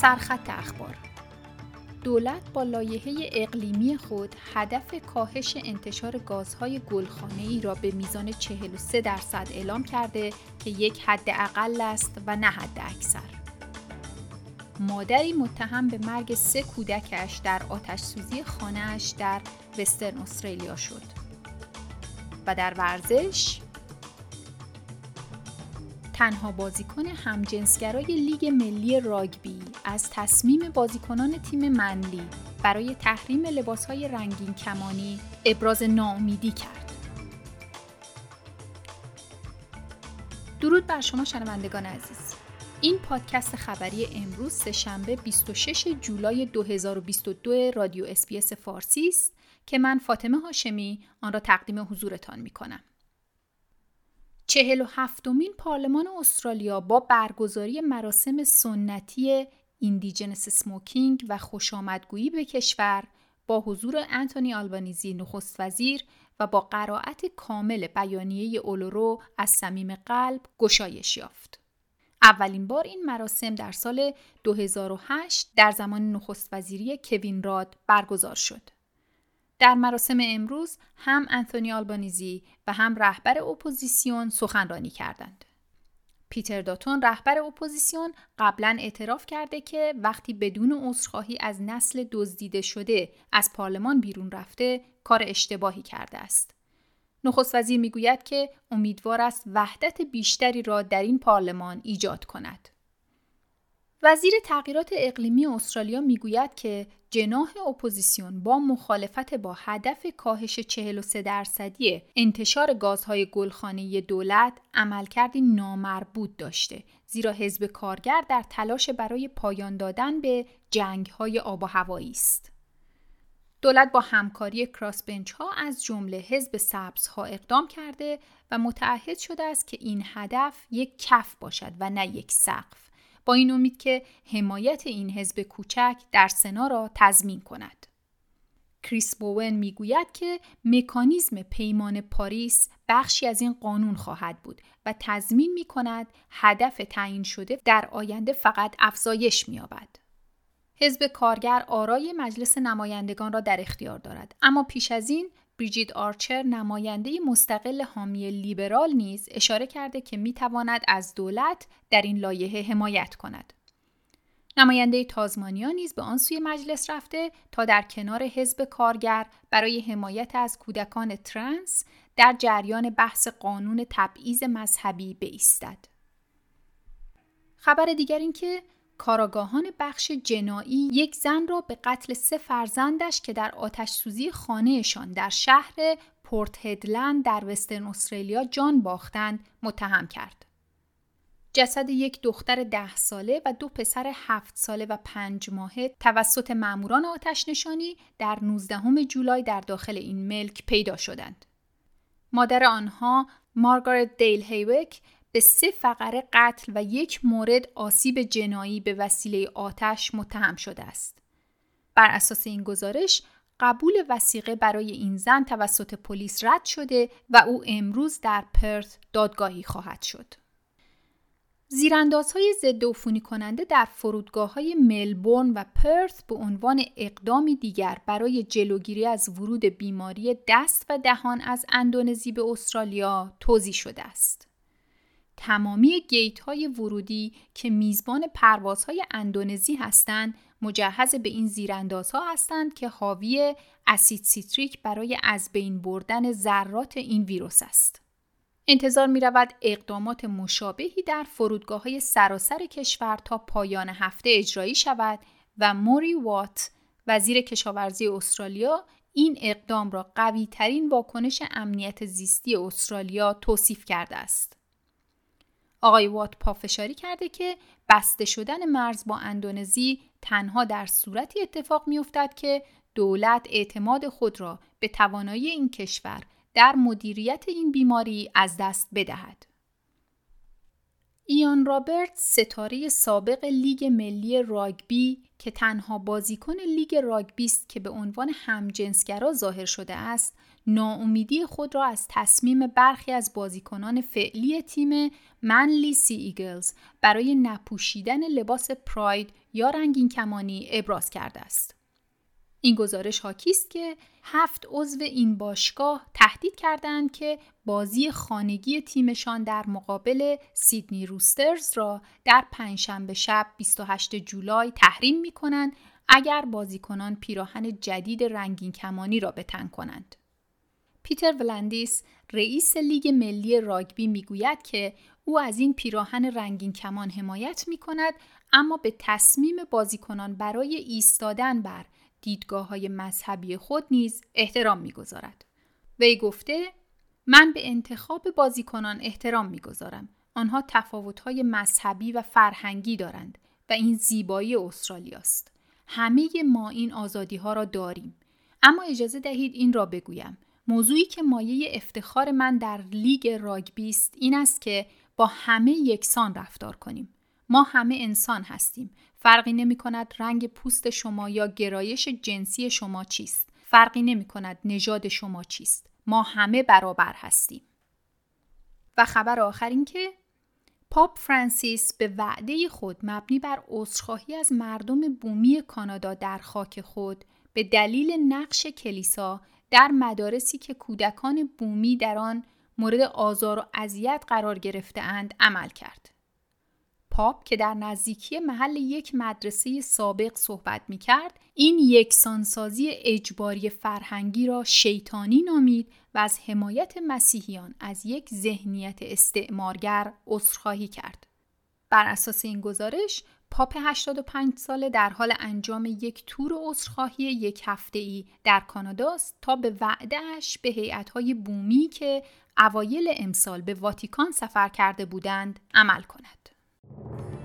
سرخط اخبار دولت با لایحه اقلیمی خود هدف کاهش انتشار گازهای گلخانه‌ای را به میزان 43 درصد اعلام کرده که یک حد اقل است و نه حد اکثر. مادری متهم به مرگ سه کودکش در آتش سوزی خانهاش در وسترن استرالیا شد. و در ورزش تنها بازیکن همجنسگرای لیگ ملی راگبی از تصمیم بازیکنان تیم منلی برای تحریم لباسهای رنگین کمانی ابراز ناامیدی کرد. درود بر شما شنوندگان عزیز. این پادکست خبری امروز سهشنبه 26 جولای 2022 رادیو SBS فارسی است که من فاطمه هاشمی آن را تقدیم حضورتان می کنم. چهل و هفتمین پارلمان استرالیا با برگزاری مراسم سنتی ایندیجنس سموکینگ و خوشامدگویی به کشور با حضور انتونی آلبانیزی نخست وزیر و با قرائت کامل بیانیه اولورو از صمیم قلب گشایش یافت. اولین بار این مراسم در سال 2008 در زمان نخست وزیری کوین راد برگزار شد. در مراسم امروز هم انتونی آلبانیزی و هم رهبر اپوزیسیون سخنرانی کردند. پیتر داتون رهبر اپوزیسیون قبلا اعتراف کرده که وقتی بدون عذرخواهی از نسل دزدیده شده از پارلمان بیرون رفته کار اشتباهی کرده است. نخست وزیر می‌گوید که امیدوار است وحدت بیشتری را در این پارلمان ایجاد کند. وزیر تغییرات اقلیمی استرالیا می‌گوید که جناح اپوزیسیون با مخالفت با هدف کاهش 43 درصدی انتشار گازهای گلخانه‌ای دولت عملکردی نامربوط داشته زیرا حزب کارگر در تلاش برای پایان دادن به جنگهای آب و هوایی است. دولت با همکاری کراسبنچ ها از جمله حزب سبز ها اقدام کرده و متعهد شده است که این هدف یک کف باشد و نه یک سقف. با این امید که حمایت این حزب کوچک در سنا را تضمین کند. کریس بوون می‌گوید که مکانیزم پیمان پاریس بخشی از این قانون خواهد بود و تضمین می کند هدف تعیین شده در آینده فقط افزایش می‌یابد. حزب کارگر آرای مجلس نمایندگان را در اختیار دارد اما پیش از این بریجید آرچر نماینده مستقل حامی لیبرال نیز اشاره کرده که می تواند از دولت در این لایحه حمایت کند. نماینده تازمانیا نیز به آن سوی مجلس رفته تا در کنار حزب کارگر برای حمایت از کودکان ترنس در جریان بحث قانون تبعیض مذهبی بایستد. خبر دیگر این که کاراگاهان بخش جنایی یک زن را به قتل سه فرزندش که در آتش سوزی خانهشان در شهر پورت هدلند در وسترن استرالیا جان باختند متهم کرد. جسد یک دختر ده ساله و دو پسر هفت ساله و پنج ماهه توسط ماموران آتش نشانی در 19 جولای در داخل این ملک پیدا شدند. مادر آنها مارگارت دیل هیوک به سه فقره قتل و یک مورد آسیب جنایی به وسیله آتش متهم شده است. بر اساس این گزارش قبول وسیقه برای این زن توسط پلیس رد شده و او امروز در پرت دادگاهی خواهد شد. زیراندازهای ضد عفونی کننده در فرودگاه های ملبورن و پرت به عنوان اقدامی دیگر برای جلوگیری از ورود بیماری دست و دهان از اندونزی به استرالیا توضیح شده است. تمامی گیت های ورودی که میزبان پروازهای اندونزی هستند مجهز به این زیراندازها هستند که حاوی اسید سیتریک برای از بین بردن ذرات این ویروس است. انتظار می رود اقدامات مشابهی در فرودگاه های سراسر کشور تا پایان هفته اجرایی شود و موری وات وزیر کشاورزی استرالیا این اقدام را قوی ترین واکنش امنیت زیستی استرالیا توصیف کرده است. آقای وات پافشاری کرده که بسته شدن مرز با اندونزی تنها در صورتی اتفاق میافتد که دولت اعتماد خود را به توانایی این کشور در مدیریت این بیماری از دست بدهد. ایان رابرت ستاره سابق لیگ ملی راگبی که تنها بازیکن لیگ راگبی است که به عنوان همجنسگرا ظاهر شده است ناامیدی خود را از تصمیم برخی از بازیکنان فعلی تیم منلی سی ایگلز برای نپوشیدن لباس پراید یا رنگین کمانی ابراز کرده است. این گزارش حاکی است که هفت عضو این باشگاه تهدید کردند که بازی خانگی تیمشان در مقابل سیدنی روسترز را در پنجشنبه شب 28 جولای تحریم می کنند اگر بازیکنان پیراهن جدید رنگین کمانی را بتن کنند. پیتر ولندیس رئیس لیگ ملی راگبی می‌گوید که او از این پیراهن رنگین کمان حمایت می کند اما به تصمیم بازیکنان برای ایستادن بر دیدگاه های مذهبی خود نیز احترام می‌گذارد. وی گفته من به انتخاب بازیکنان احترام می‌گذارم. آنها های مذهبی و فرهنگی دارند و این زیبایی استرالیاست. همه ما این آزادی ها را داریم. اما اجازه دهید این را بگویم. موضوعی که مایه افتخار من در لیگ راگبی است این است که با همه یکسان رفتار کنیم. ما همه انسان هستیم. فرقی نمی کند رنگ پوست شما یا گرایش جنسی شما چیست. فرقی نمی کند نژاد شما چیست. ما همه برابر هستیم. و خبر آخر این که پاپ فرانسیس به وعده خود مبنی بر عذرخواهی از مردم بومی کانادا در خاک خود به دلیل نقش کلیسا در مدارسی که کودکان بومی در آن مورد آزار و اذیت قرار گرفتهاند عمل کرد. پاپ که در نزدیکی محل یک مدرسه سابق صحبت می کرد این یکسانسازی اجباری فرهنگی را شیطانی نامید و از حمایت مسیحیان از یک ذهنیت استعمارگر عذرخواهی کرد. بر اساس این گزارش پاپ 85 ساله در حال انجام یک تور عذرخواهی یک هفته ای در کانادا است تا به وعدهش به هیئت‌های بومی که اوایل امسال به واتیکان سفر کرده بودند عمل کند. Thank you.